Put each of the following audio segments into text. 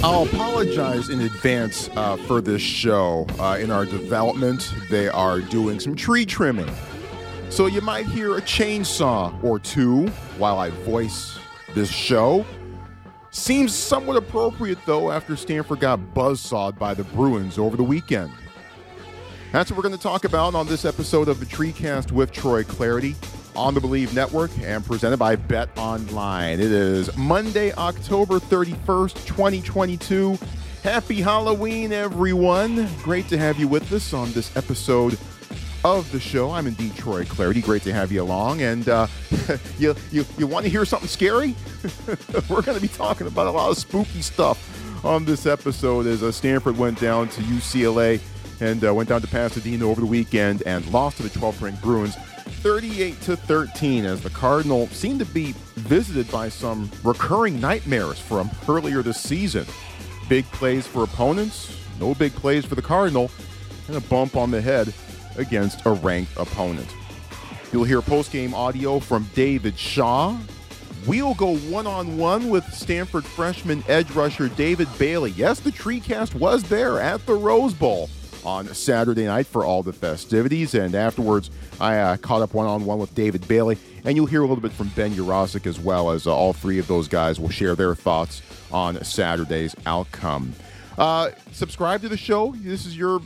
I'll apologize in advance uh, for this show. Uh, in our development, they are doing some tree trimming. So you might hear a chainsaw or two while I voice this show. Seems somewhat appropriate, though, after Stanford got buzzsawed by the Bruins over the weekend. That's what we're going to talk about on this episode of the TreeCast with Troy Clardy on the Bleav Network and presented by Bet Online. It is Monday, October 31st, 2022. Happy Halloween, everyone. Great to have you with us on this episode of the show. I'm indeed Troy Clardy. Great to have you along. And uh, you, you, you want to hear something scary? We're going to be talking about a lot of spooky stuff on this episode as uh, Stanford went down to UCLA and uh, went down to Pasadena over the weekend and lost to the 12th ranked Bruins 38 to 13 as the Cardinal seemed to be visited by some recurring nightmares from earlier this season. Big plays for opponents, no big plays for the Cardinal, and a bump on the head against a ranked opponent. You'll hear post-game audio from David Shaw. We'll go one-on-one with Stanford freshman edge rusher David Bailey. Yes, the tree cast was there at the Rose Bowl on Saturday night for all the festivities. And afterwards, I uh, caught up one on one with David Bailey. And you'll hear a little bit from Ben Yurosek as well as uh, all three of those guys will share their thoughts on Saturday's outcome. Uh, subscribe to the show. This is your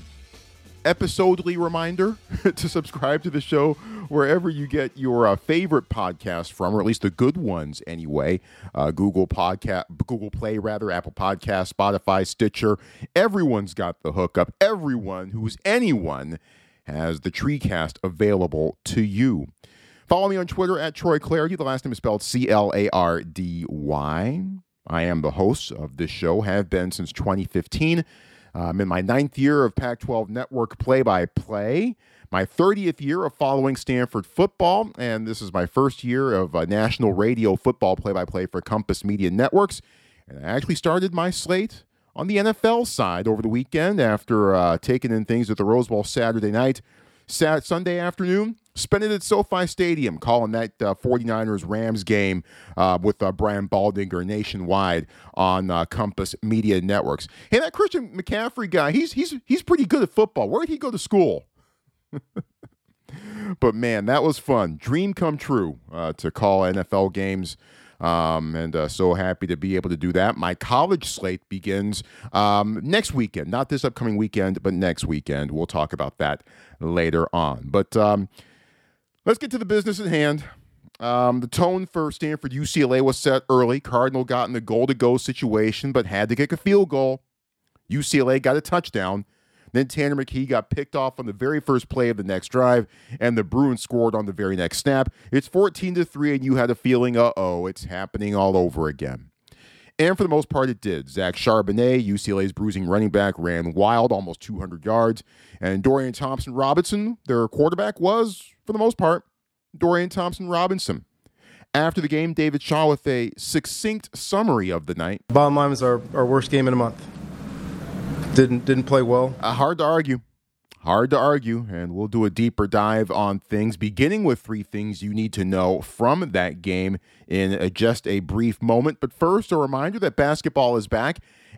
episodely reminder to subscribe to the show wherever you get your uh, favorite podcast from, or at least the good ones anyway. Uh, Google Podcast, Google Play, rather, Apple Podcast, Spotify, Stitcher. Everyone's got the hookup. Everyone who's anyone has the TreeCast available to you. Follow me on Twitter at Troy Clardy. The last name is spelled C L A R D Y. I am the host of this show, have been since 2015. I'm in my ninth year of Pac 12 Network play by play, my 30th year of following Stanford football, and this is my first year of uh, national radio football play by play for Compass Media Networks. And I actually started my slate on the NFL side over the weekend after uh, taking in things at the Rose Bowl Saturday night. Saturday, Sunday afternoon, spent it at SoFi Stadium, calling that uh, 49ers Rams game uh, with uh, Brian Baldinger nationwide on uh, Compass Media Networks. Hey, that Christian McCaffrey guy, he's he's he's pretty good at football. Where did he go to school? but man, that was fun. Dream come true uh, to call NFL games. Um, and uh, so happy to be able to do that. My college slate begins um, next weekend, not this upcoming weekend, but next weekend. We'll talk about that later on. But um, let's get to the business at hand. Um, the tone for Stanford UCLA was set early. Cardinal got in the goal to go situation, but had to kick a field goal. UCLA got a touchdown. Then Tanner McKee got picked off on the very first play of the next drive, and the Bruins scored on the very next snap. It's 14 to 3, and you had a feeling, uh oh, it's happening all over again. And for the most part, it did. Zach Charbonnet, UCLA's bruising running back, ran wild, almost 200 yards. And Dorian Thompson Robinson, their quarterback, was, for the most part, Dorian Thompson Robinson. After the game, David Shaw with a succinct summary of the night. Bottom line was our, our worst game in a month didn't didn't play well. Uh, hard to argue. Hard to argue, and we'll do a deeper dive on things, beginning with three things you need to know from that game in a, just a brief moment. But first, a reminder that basketball is back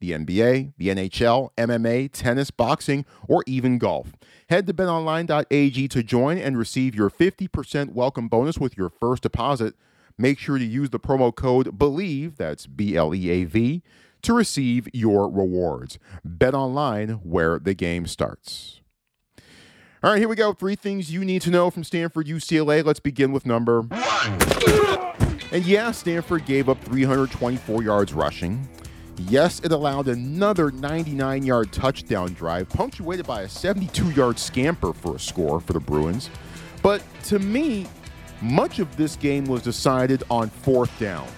the NBA, the NHL, MMA, tennis, boxing, or even golf. Head to betonline.ag to join and receive your 50% welcome bonus with your first deposit. Make sure to use the promo code BLEAV, that's B L E A V, to receive your rewards. Bet online where the game starts. All right, here we go. Three things you need to know from Stanford UCLA. Let's begin with number one. And yeah, Stanford gave up 324 yards rushing. Yes, it allowed another 99 yard touchdown drive, punctuated by a 72 yard scamper for a score for the Bruins. But to me, much of this game was decided on fourth down.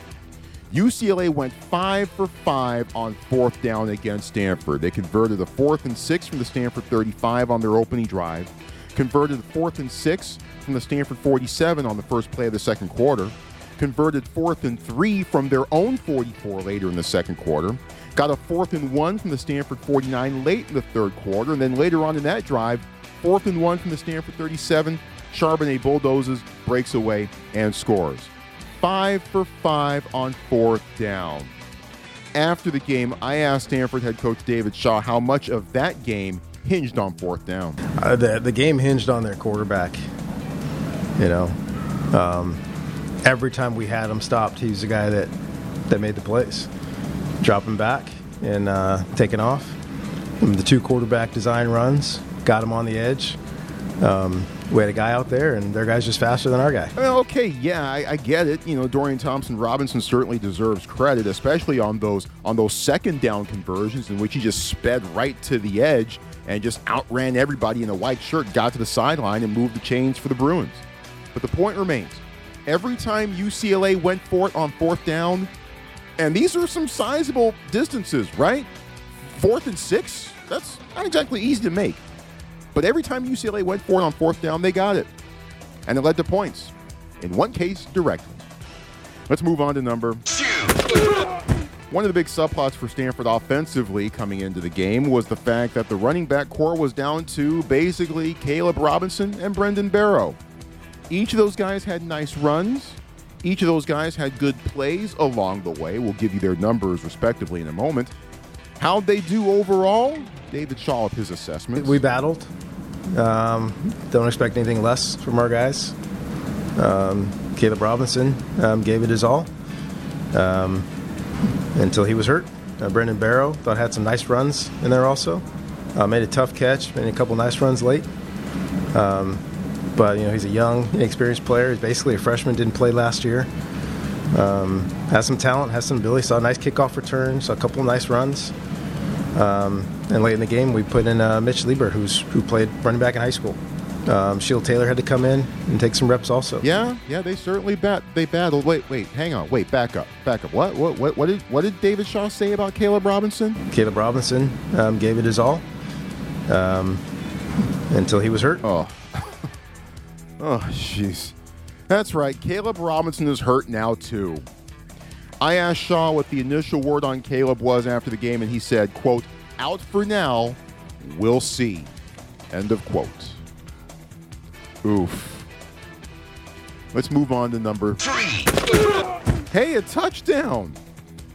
UCLA went five for five on fourth down against Stanford. They converted a fourth and six from the Stanford 35 on their opening drive. converted fourth and six from the Stanford 47 on the first play of the second quarter, converted fourth and three from their own 44 later in the second quarter, got a fourth and one from the Stanford 49 late in the third quarter, and then later on in that drive, fourth and one from the Stanford 37, Charbonnet bulldozes, breaks away, and scores. Five for five on fourth down. After the game, I asked Stanford head coach David Shaw how much of that game hinged on fourth down. Uh, the the game hinged on their quarterback. You know, um, every time we had him stopped, he was the guy that that made the plays, dropping back and uh, taking off. And the two quarterback design runs got him on the edge. Um, we had a guy out there, and their guy's just faster than our guy. Okay, yeah, I, I, get it. You know, Dorian Thompson Robinson certainly deserves credit, especially on those on those second down conversions in which he just sped right to the edge and just outran everybody in a white shirt, got to the sideline, and moved the chains for the Bruins. But the point remains: every time UCLA went for it on fourth down, and these are some sizable distances, right? Fourth and six, that's not exactly easy to make. But every time UCLA went for it on fourth down, they got it. And it led to points. In one case, directly. Let's move on to number. One of the big subplots for Stanford offensively coming into the game was the fact that the running back core was down to basically Caleb Robinson and Brendan Barrow. Each of those guys had nice runs. Each of those guys had good plays along the way. We'll give you their numbers respectively in a moment. How'd they do overall? David Shaw of his assessment. We battled. Um, don't expect anything less from our guys. Um, Caleb Robinson um, gave it his all um, until he was hurt. Uh, Brendan Barrow thought had some nice runs in there also. Uh, made a tough catch, made a couple nice runs late. Um, but you know he's a young, inexperienced player. He's basically a freshman. Didn't play last year. Um, has some talent, has some ability. Saw a nice kickoff return. Saw a couple nice runs. Um, and late in the game, we put in uh, Mitch Leigber, who's who played running back in high school. Um, Shield Taylor had to come in and take some reps also. Yeah, yeah, they certainly bat they battled. Wait, wait, hang on, wait, back up, back up. What, what, what, what did what did David Shaw say about Caleb Robinson? Caleb Robinson um, gave it his all um, until he was hurt. Oh, oh, jeez, that's right. Caleb Robinson is hurt now too. I asked Shaw what the initial word on Caleb was after the game, and he said, quote, out for now, we'll see. End of quote. Oof. Let's move on to number three. Hey, a touchdown.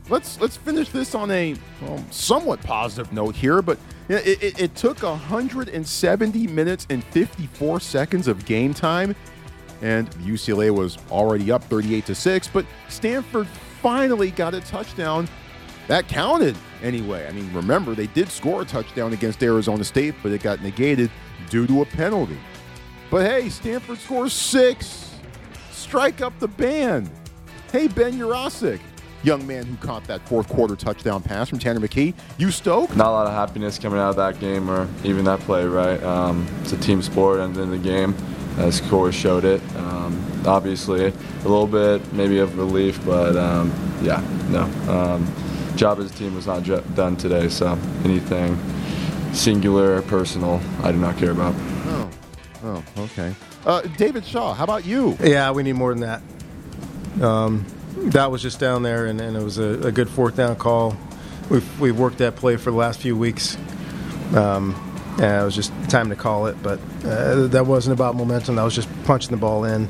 Let's let's finish this on a well, somewhat positive note here, but it, it, it took 170 minutes and 54 seconds of game time, and UCLA was already up 38 to six. But Stanford finally got a touchdown. That counted anyway. I mean, remember, they did score a touchdown against Arizona State, but it got negated due to a penalty. But hey, Stanford scores six. Strike up the band. Hey, Ben Yurosek, young man who caught that fourth quarter touchdown pass from Tanner McKee. You stoked? Not a lot of happiness coming out of that game or even that play, right? Um, it's a team sport and the end of the game as Corey showed it. Um, obviously, a little bit maybe of relief, but um, yeah, no. Um, job as a team was not done today, so anything singular or personal, I do not care about. Oh, oh, okay. Uh, David Shaw, how about you? Yeah, we need more than that. Um, that was just down there, and, and it was a, a, good fourth down call. We've, we've worked that play for the last few weeks. Um, yeah, it was just time to call it, but uh, that wasn't about momentum. That was just punching the ball in.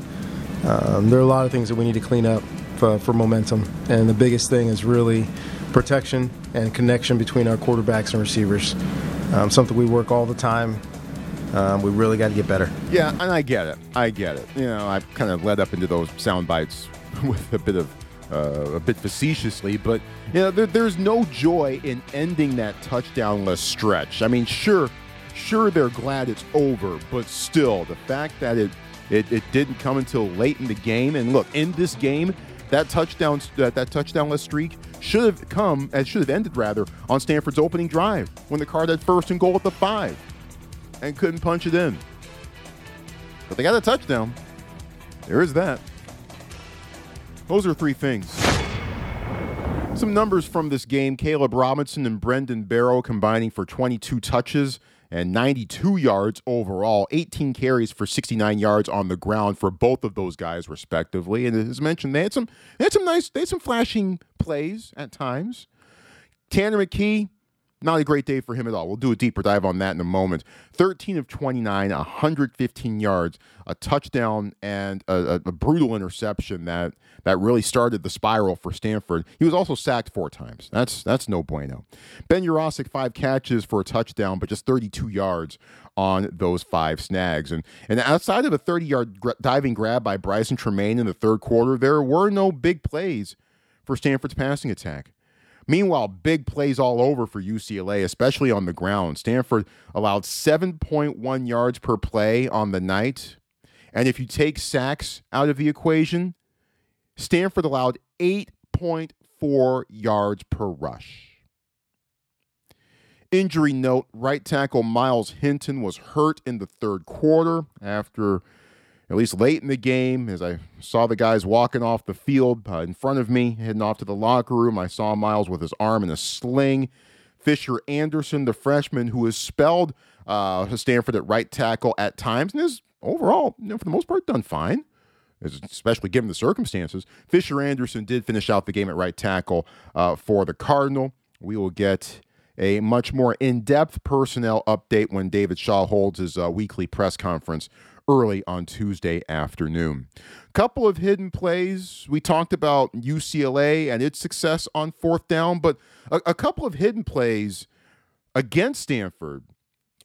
Um, there are a lot of things that we need to clean up for, for momentum, and the biggest thing is really protection and connection between our quarterbacks and receivers. Um, something we work all the time. Um, we really got to get better. Yeah, and I get it. I get it. You know, I've kind of led up into those sound bites with a bit of uh, a bit facetiously, but you know, there, there's no joy in ending that touchdownless stretch. I mean, sure, Sure, they're glad it's over, but still, the fact that it, it, it didn't come until late in the game, and look, in this game, that touchdown that, that touchdownless streak should have come, and should have ended rather, on Stanford's opening drive when the Card had first and goal at the five and couldn't punch it in. But they got a touchdown. There is that. Those are three things. Some numbers from this game Caleb Robinson and Brendan Barrow combining for 22 touches and 92 yards overall, 18 carries for 69 yards on the ground for both of those guys respectively. And as mentioned, they had some they had some nice they had some flashing plays at times. Tanner McKee, not a great day for him at all. We'll do a deeper dive on that in a moment. 13 of 29, 115 yards, a touchdown, and a, a, brutal interception that that really started the spiral for Stanford. He was also sacked four times. That's that's no bueno. Ben Yurosek, five catches for a touchdown, but just 32 yards on those five snags. And and outside of a 30 yard diving grab by Brycen Tremayne in the third quarter, there were no big plays for Stanford's passing attack. Meanwhile, big plays all over for UCLA, especially on the ground. Stanford allowed 7.1 yards per play on the night. And if you take sacks out of the equation, Stanford allowed 8.4 yards per rush. Injury note right tackle Myles Hinton was hurt in the third quarter after at least late in the game, as I saw the guys walking off the field uh, in front of me, heading off to the locker room, I saw Myles with his arm in a sling. Fisher Anderson, the freshman who has spelled uh, Stanford at right tackle at times and is overall, you know, for the most part, done fine, especially given the circumstances. Fisher Anderson did finish out the game at right tackle uh, for the Cardinal. We will get a much more in depth personnel update when David Shaw holds his uh, weekly press conference early on Tuesday afternoon. Couple of hidden plays. We talked about UCLA and its success on fourth down, but a, a couple of hidden plays against Stanford.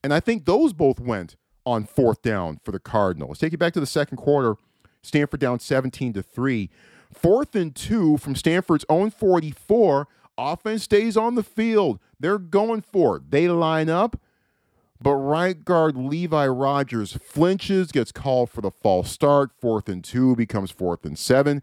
And I think those both went on fourth down for the Cardinals. Take you back to the second quarter. Stanford down 17 to 3. Fourth and two from Stanford's own 44. Offense stays on the field. They're going for it. They line up. But right guard Levi Rogers flinches, gets called for the false start. Fourth and two becomes fourth and seven.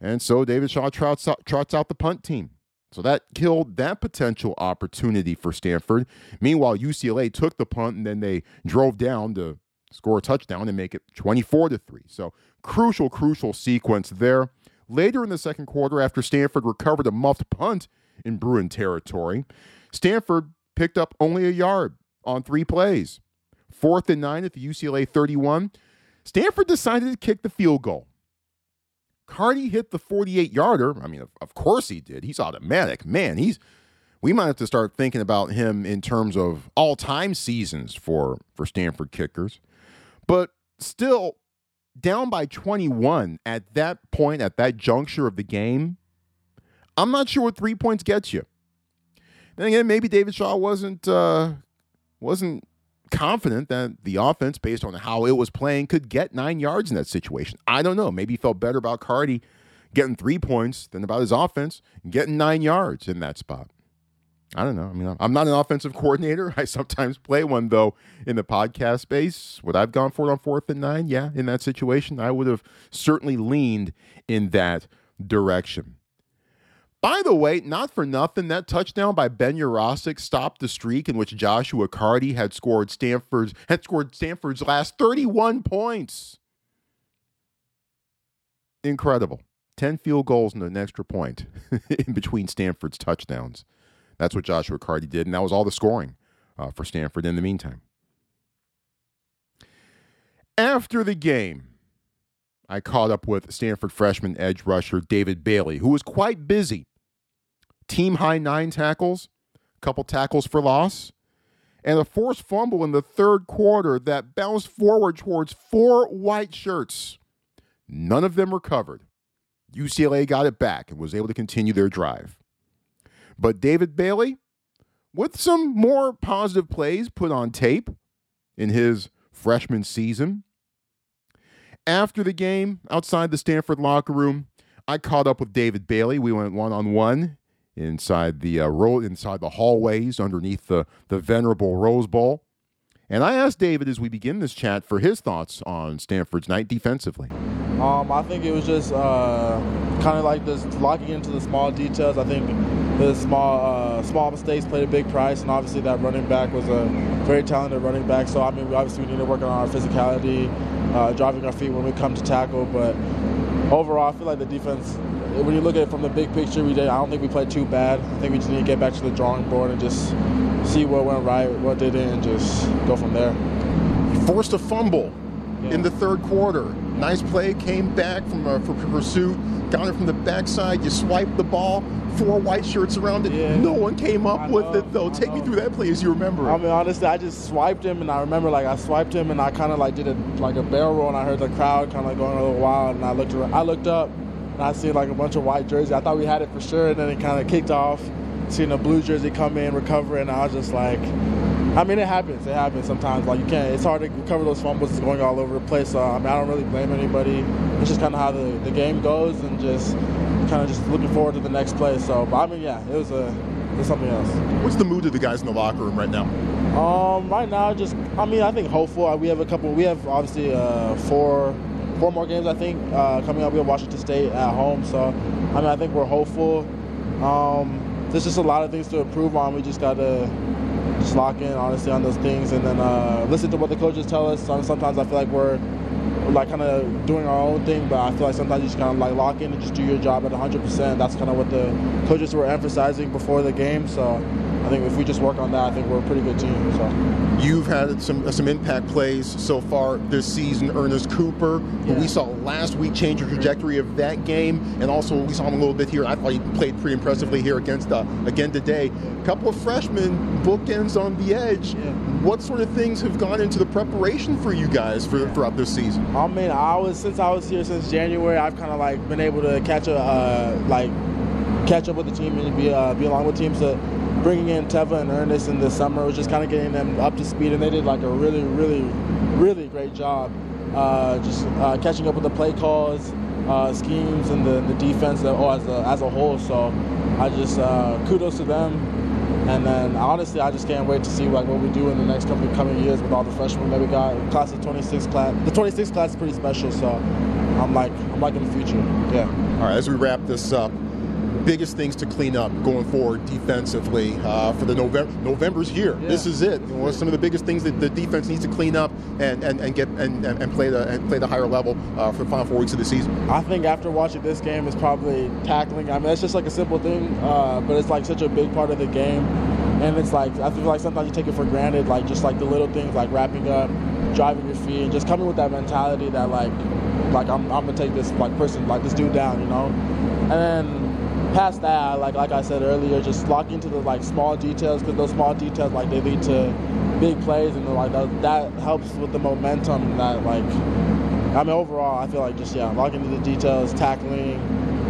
And so David Shaw trots out, trots out the punt team. So that killed that potential opportunity for Stanford. Meanwhile, UCLA took the punt and then they drove down to score a touchdown and make it 24 to 3. So crucial, crucial sequence there. Later in the second quarter, after Stanford recovered a muffed punt in Bruin territory, Stanford picked up only a yard on three plays. Fourth and nine at the UCLA 31. Stanford decided to kick the field goal. Karty hit the 48 yarder. I mean, of, of, course he did. He's automatic. Man, he's we might have to start thinking about him in terms of all-time seasons for for Stanford kickers. But still down by 21 at that point at that juncture of the game. I'm not sure what 3 points gets you. Then again, maybe David Shaw wasn't uh, wasn't confident that the offense, based on how it was playing, could get nine yards in that situation. I don't know. Maybe he felt better about Karty getting three points than about his offense getting nine yards in that spot. I don't know. I mean, I'm not an offensive coordinator. I sometimes play one, though, in the podcast space. Would I've gone for it on fourth and nine? Yeah, in that situation, I would have certainly leaned in that direction. By the way, not for nothing, that touchdown by Ben Yurosek stopped the streak in which Joshua Karty had scored Stanford's had scored Stanford's last 31 points. Incredible. 10 field goals and an extra point in between Stanford's touchdowns. That's what Joshua Karty did, and that was all the scoring uh, for Stanford in the meantime. After the game, I caught up with Stanford freshman edge rusher David Bailey, who was quite busy team high nine tackles, a couple tackles for loss, and a forced fumble in the third quarter that bounced forward towards four white shirts. None of them recovered. UCLA got it back and was able to continue their drive. But David Bailey, with some more positive plays put on tape in his freshman season, after the game, outside the Stanford locker room, I caught up with David Bailey. We went one on one inside the uh, inside the hallways underneath the the venerable Rose Bowl. And I asked David as we begin this chat for his thoughts on Stanford's night defensively. Um, I think it was just uh, kind of like just locking into the small details. I think the small uh, small mistakes played a big price, and obviously that running back was a very talented running back. So I mean, obviously we need to work on our physicality, uh, driving our feet when we come to tackle. But overall, I feel like the defense when you look at it from the big picture, we did. I don't think we played too bad. I think we just need to get back to the drawing board and just see what went right, what didn't, and just go from there. Forced a fumble Yeah. in the third quarter. Nice play, came back from a for pursuit, got it from the backside. You swiped the ball, four white shirts around it. Yeah. No one came up I with it though. I Take me through that play as you remember. it. I mean, honestly, I just swiped him, and I remember like I swiped him, and I kind of like did a like a barrel roll, and I heard the crowd kind of like going a little wild, and I looked around, I looked up, and I see like a bunch of white jerseys. I thought we had it for sure, and then it kind of kicked off. Seeing a blue jersey come in, recover, and I was just like, I mean, it happens. It happens sometimes. Like you can't. It's hard to recover those fumbles. It's going all over the place. So I mean, I don't really blame anybody. It's just kind of how the, the game goes, and just kind of just looking forward to the next play. So, but I mean, yeah, it was a it was something else. What's the mood of the guys in the locker room right now? Um, right now, just I mean, I think hopeful. We have a couple. We have obviously uh, four, four more games. I think uh, coming up. We have Washington State at home. So, I mean, I think we're hopeful. Um, there's just a lot of things to improve on. We just gotta just lock in, honestly, on those things, and then uh, listen to what the coaches tell us. Sometimes I feel like we're we're like kind of doing our own thing, but I feel like sometimes you just kind of like lock in and just do your job at 100%. That's kind of what the coaches were emphasizing before the game. So I think if we just work on that, I think we're a pretty good team. So. You've had some some impact plays so far this season. Ernest Cooper, who Yeah. we saw last week change the trajectory of that game, and also we saw him a little bit here. I thought he played pretty impressively here against uh, again today. A couple of freshmen bookends on the edge. Yeah. What sort of things have gone into the preparation for you guys for, throughout this season? I mean, I was since I was here since January. I've kind of like been able to catch a uh, like catch up with the team and be uh, be along with teams. So bringing in Teva and Ernest in the summer was just kind of getting them up to speed, and they did like a really, really, really great job. Uh, just uh, catching up with the play calls, uh, schemes, and the, the defense uh, as a, as a whole. So I just uh, kudos to them. And then honestly, I just can't wait to see like what we do in the next couple coming years with all the freshmen that we got. Class of 26 class. The 26 class is pretty special, so I'm like I'm like in the future. Yeah. All right, as we wrap this up, biggest things to clean up going forward defensively uh, for the November. November's here. Yeah. This is it. You know, some of the biggest things that the defense needs to clean up and, and, and get and, and play the and play the higher level uh, for the final four weeks of the season. I think after watching this game is probably tackling. I mean, it's just like a simple thing, uh, but it's like such a big part of the game. And it's like I feel like sometimes you take it for granted, like just like the little things, like wrapping up, driving your feet, and just coming with that mentality that like, like I'm, I'm gonna take this like person, like this dude down, you know. And then past that, like like I said earlier, just lock into the like small details because those small details like they lead to big plays, and like that, that helps with the momentum that like I mean, overall, I feel like just yeah, locking into the details, tackling,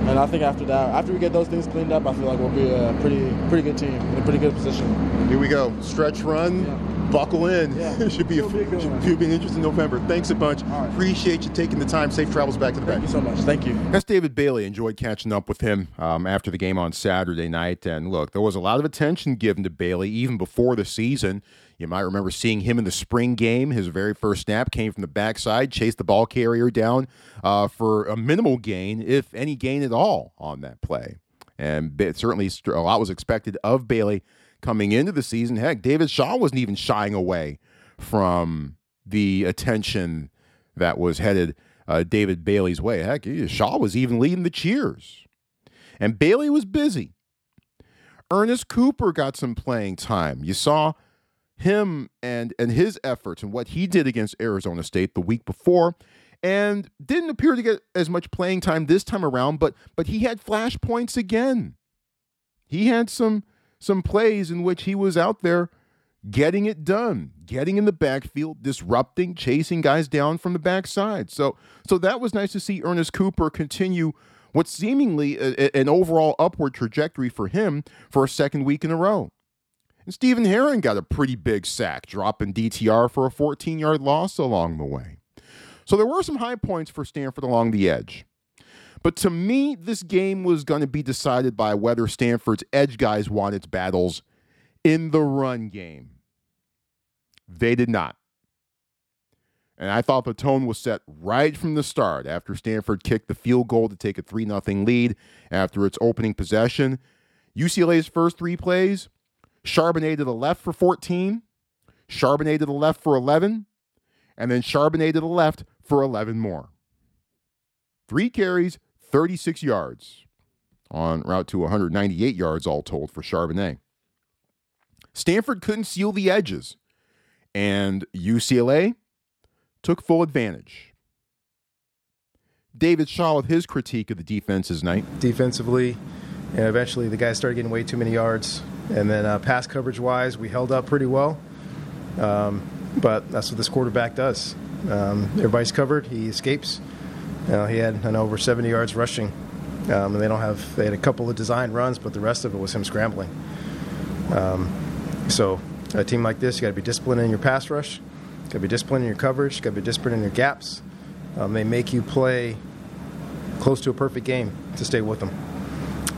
and I think after that, after we get those things cleaned up, I feel like we'll be a pretty pretty good team in a pretty good position. Here we go. Stretch run. Yeah. Buckle in. Yeah. it should be a, It'll be should, should be an interesting November. Thanks a bunch. All right. Appreciate you taking the time. Safe travels back to the back. Thank you so much. Thank you. That's David Bailey. Enjoyed catching up with him um, after the game on Saturday night. And look, there was a lot of attention given to Bailey even before the season. You might remember seeing him in the spring game. His very first snap came from the backside, chased the ball carrier down uh, for a minimal gain, if any gain at all, on that play. And certainly a lot was expected of Bailey coming into the season. Heck, David Shaw wasn't even shying away from the attention that was headed uh, David Bailey's way. Heck, Shaw was even leading the cheers. And Bailey was busy. Ernest Cooper got some playing time. You saw him and and his efforts and what he did against Arizona State the week before and didn't appear to get as much playing time this time around but but he had flash points again. He had some some plays in which he was out there getting it done, getting in the backfield, disrupting, chasing guys down from the backside. So so that was nice to see Ernest Cooper continue what's seemingly a, a- an overall upward trajectory for him for a second week in a row. And Stephen Herron got a pretty big sack, dropping DTR for a 14 yard loss along the way. So there were some high points for Stanford along the edge. But to me, this game was going to be decided by whether Stanford's edge guys won its battles in the run game. They did not. And I thought the tone was set right from the start after Stanford kicked the field goal to take a 3 0 lead after its opening possession. UCLA's first three plays Charbonnet to the left for 14, Charbonnet to the left for 11, and then Charbonnet to the left for 11 more. Three carries, 36 yards on route to 198 yards all told for Charbonnet. Stanford couldn't seal the edges, and UCLA took full advantage. David Shaw with his critique of the defense night. Defensively, and eventually the guys started getting way too many yards. And then uh, pass coverage wise, we held up pretty well. Um, but that's what this quarterback does. Um, everybody's covered. He escapes. You know, he had an over 70 yards rushing. Um, and they don't have. They had a couple of design runs, but the rest of it was him scrambling. Um, so a team like this, you got to be disciplined in your pass rush. Got to be disciplined in your coverage. Got to be disciplined in your gaps. Um, they make you play close to a perfect game to stay with them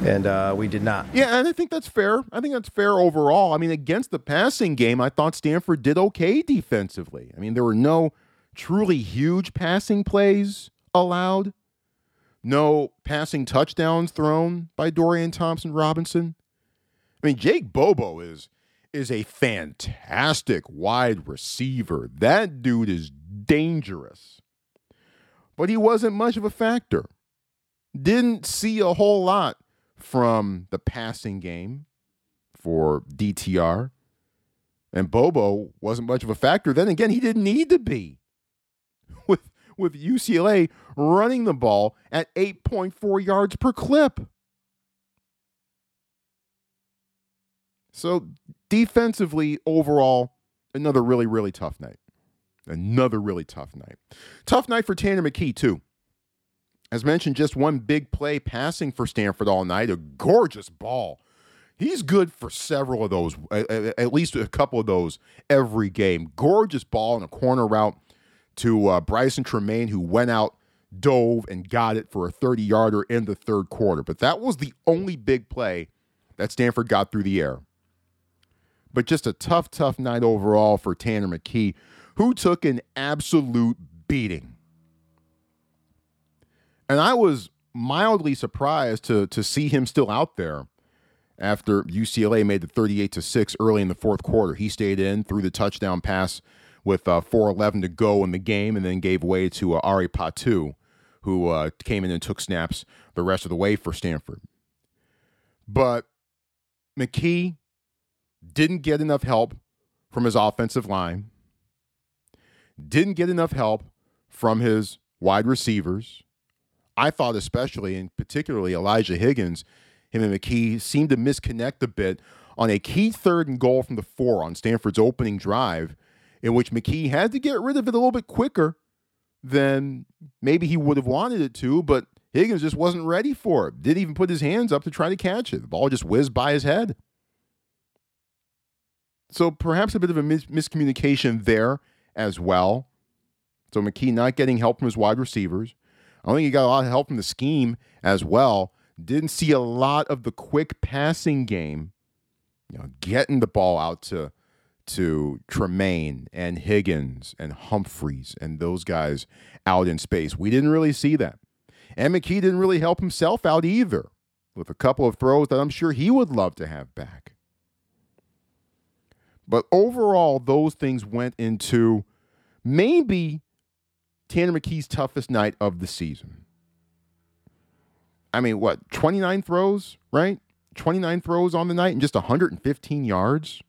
and uh, we did not. Yeah, and I think that's fair. I think that's fair overall. I mean, against the passing game, I thought Stanford did okay defensively. I mean, there were no truly huge passing plays allowed, no passing touchdowns thrown by Dorian Thompson Robinson. I mean, Jake Bobo is is a fantastic wide receiver. That dude is dangerous. But he wasn't much of a factor. Didn't see a whole lot from the passing game for DTR. And Bobo wasn't much of a factor. Then again, he didn't need to be with UCLA running the ball at 8.4 yards per clip. So defensively, overall, another really, really tough night. Another really tough night. Tough night for Tanner McKee, too. As mentioned, just one big play passing for Stanford all night, a gorgeous ball. He's good for several of those, at least a couple of those every game. Gorgeous ball in a corner route to uh, Brycen Tremayne, who went out, dove, and got it for a 30 yarder in the third quarter. But that was the only big play that Stanford got through the air. But just a tough, tough night overall for Tanner McKee, who took an absolute beating. And I was mildly surprised to to see him still out there after UCLA made the 38 to 6 early in the fourth quarter. He stayed in through the touchdown pass with uh, 4:11 to go in the game, and then gave way to uh, Ari Patu, who uh, came in and took snaps the rest of the way for Stanford. But McKee didn't get enough help from his offensive line. Didn't get enough help from his wide receivers. I thought, especially and particularly Elijah Higgins, him and McKee seemed to misconnect a bit on a key third and goal from the four on Stanford's opening drive, in which McKee had to get rid of it a little bit quicker than maybe he would have wanted it to, but Higgins just wasn't ready for it. Didn't even put his hands up to try to catch it. The ball just whizzed by his head. So perhaps a bit of a mis- miscommunication there as well. So McKee not getting help from his wide receivers. I think he got a lot of help from the scheme as well. Didn't see a lot of the quick passing game, you know, getting the ball out to to Tremayne and Higgins and Humphreys and those guys out in space. We didn't really see that. And McKee didn't really help himself out either with a couple of throws that I'm sure he would love to have back. But overall, those things went into maybe Tanner McKee's toughest night of the season. I mean, what, 29 throws, right? 29 throws on the night and just 115 yards.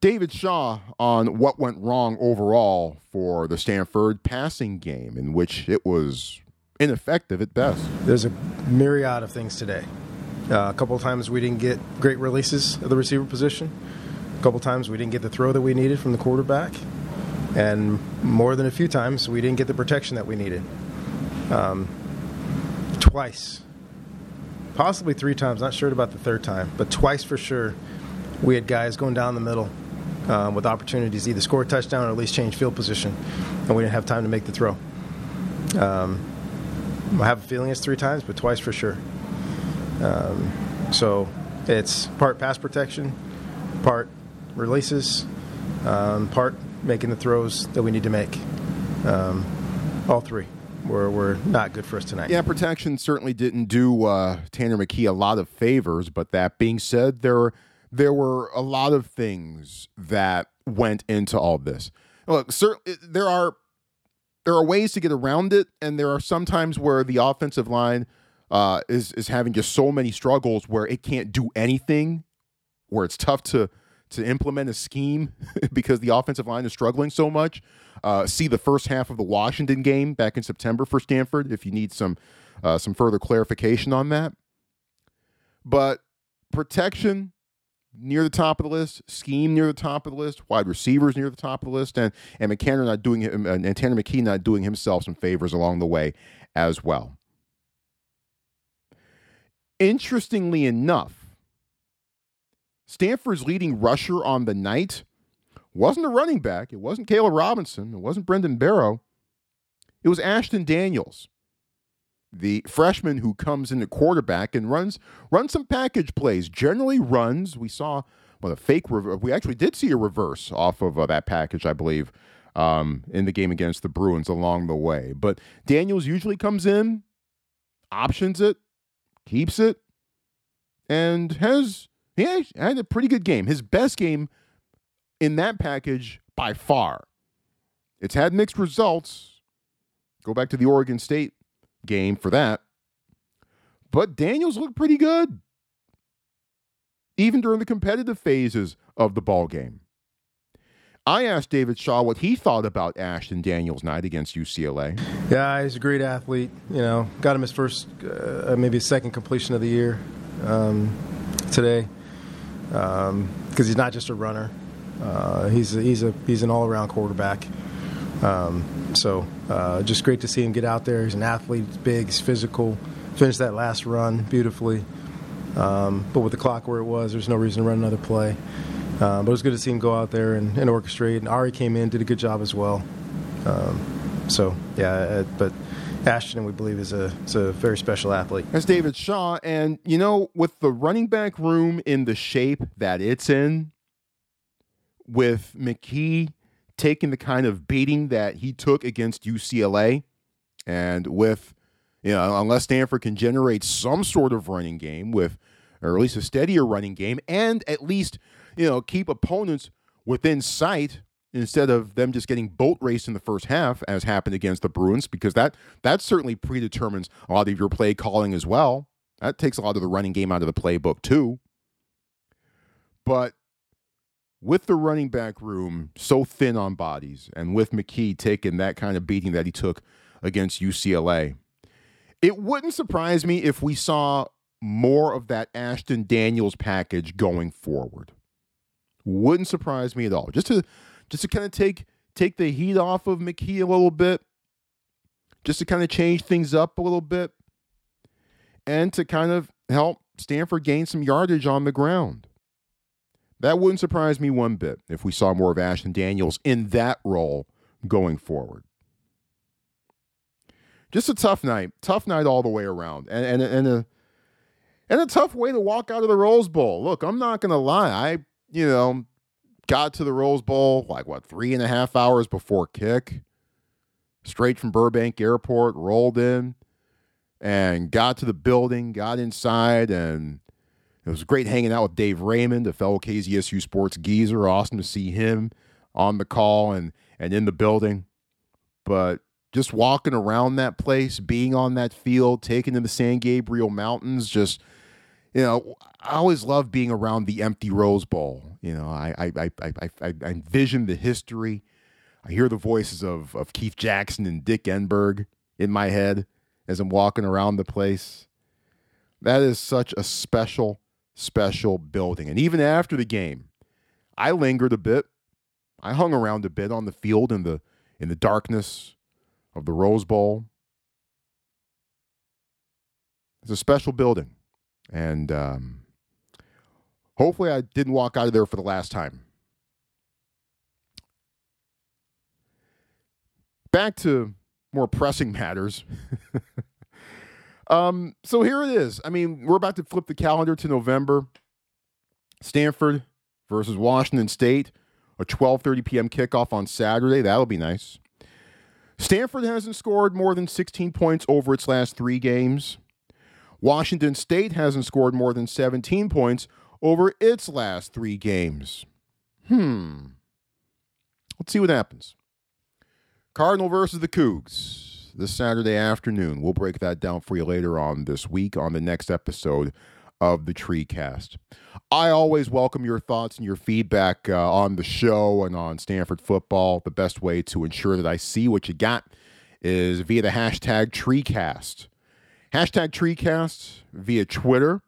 David Shaw on what went wrong overall for the Stanford passing game, in which it was ineffective at best. There's a myriad of things today. Uh, a couple of times we didn't get great releases of the receiver position. A couple of times we didn't get the throw that we needed from the quarterback. And more than a few times, we didn't get the protection that we needed. Um, twice, possibly three times, not sure about the third time, but twice for sure, we had guys going down the middle um, with opportunities to either score a touchdown or at least change field position, and we didn't have time to make the throw. Um, I have a feeling it's three times, but twice for sure. Um, so it's part pass protection, part releases, um, part making the throws that we need to make. Um, all three were, were not good for us tonight. Yeah, protection certainly didn't do uh, Tanner McKee a lot of favors. But that being said, there there were a lot of things that went into all this. Look, certainly there are there are ways to get around it, and there are sometimes where the offensive line uh, is is having just so many struggles where it can't do anything, where it's tough to to implement a scheme because the offensive line is struggling so much. Uh, see the first half of the Washington game back in September for Stanford if you need some uh, some further clarification on that. But protection near the top of the list, scheme near the top of the list, wide receivers near the top of the list, and and McKenna not doing him and Tanner McKee not doing himself some favors along the way as well. Interestingly enough, Stanford's leading rusher on the night wasn't a running back. It wasn't Caleb Robinson. It wasn't Brendan Barrow. It was Ashton Daniels, the freshman who comes in the quarterback and runs runs some package plays. Generally runs. We saw well a fake. we actually did see a reverse off of uh, that package, I believe, um, in the game against the Bruins along the way. But Daniels usually comes in, options it, keeps it, and has he had a pretty good game. His best game in that package by far. It's had mixed results. Go back to the Oregon State game for that. But Daniels looked pretty good, even during the competitive phases of the ball game. I asked David Shaw what he thought about Ashton Daniels' night against UCLA. Yeah, he's a great athlete. You know, got him his first, uh, maybe his second completion of the year um, today, because um, he's not just a runner. Uh, he's a, he's a he's an all around quarterback. Um, so uh, just great to see him get out there. He's an athlete. He's big. He's physical. Finished that last run beautifully. Um, but with the clock where it was, there's no reason to run another play. Uh, but it was good to see him go out there and, and, orchestrate. And Ari came in, did a good job as well. Um, so yeah, uh, but Ashton, we believe, is a is a very special athlete. That's David Shaw, and you know, with the running back room in the shape that it's in, with McKee taking the kind of beating that he took against UCLA, and with you know, unless Stanford can generate some sort of running game with, or at least a steadier running game, and at least you know keep opponents within sight instead of them just getting boat raced in the first half, as happened against the Bruins, because that that certainly predetermines a lot of your play calling as well. That takes a lot of the running game out of the playbook too. But with the running back room so thin on bodies, and with McKee taking that kind of beating that he took against UCLA, it wouldn't surprise me if we saw more of that Ashton Daniels package going forward. Wouldn't surprise me at all. Just to just to kind of take take the heat off of McKee a little bit, just to kind of change things up a little bit, and to kind of help Stanford gain some yardage on the ground. That wouldn't surprise me one bit if we saw more of Ashton Daniels in that role going forward. Just a tough night, tough night all the way around, and and and a and a tough way to walk out of the Rose Bowl. Look, I'm not gonna lie, I you know got to the Rose Bowl like what three and a half hours before kick, straight from Burbank Airport, rolled in, and got to the building, got inside, and it was great hanging out with Dave Raymond, a fellow KZSU sports geezer. Awesome to see him on the call and and in the building, but. Just walking around that place, being on that field, taking in the San Gabriel Mountains, just you know, I always love being around the empty Rose Bowl. You know, I I I I, I, I envision the history. I hear the voices of of Keith Jackson and Dick Enberg in my head as I'm walking around the place. That is such a special, special building. And even after the game, I lingered a bit. I hung around a bit on the field in the in the darkness of the Rose Bowl. It's a special building. And um, hopefully, I didn't walk out of there for the last time. Back to more pressing matters. Um, so here it is. I mean, we're about to flip the calendar to November. Stanford versus Washington State, a 12:30 p.m. kickoff on Saturday. That'll be nice. Stanford hasn't scored more than 16 points over its last 3 games. Washington State hasn't scored more than 17 points over its last three games. Hmm. Let's see what happens. Cardinal versus the Cougs. This Saturday afternoon. We'll break that down for you later on this week on the next episode of the Treecast. I always welcome your thoughts and your feedback uh, on the show and on Stanford football. The best way to ensure that I see what you got is via the hashtag Treecast. Hashtag Treecast via Twitter.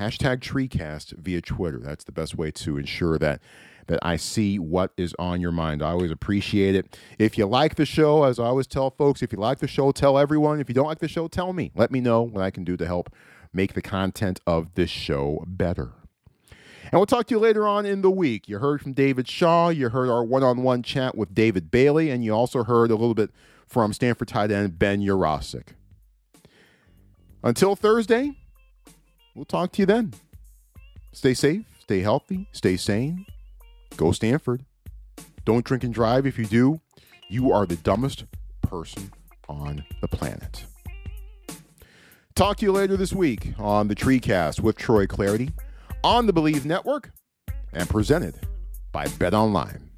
Hashtag Treecast via Twitter. That's the best way to ensure that that I see what is on your mind. I always appreciate it. If you like the show, as I always tell folks, if you like the show, tell everyone. If you don't like the show, tell me. Let me know what I can do to help make the content of this show better. And we'll talk to you later on in the week. You heard from David Shaw, you heard our one on one chat with David Bailey, and you also heard a little bit from Stanford tight end Ben Yurosek. Until Thursday, we'll talk to you then. Stay safe, stay healthy, stay sane. Go Stanford. Don't drink and drive. If you do, you are the dumbest person on the planet. Talk to you later this week on the Treecast with Troy Clardy on the Bleav Network and presented by Bet Online.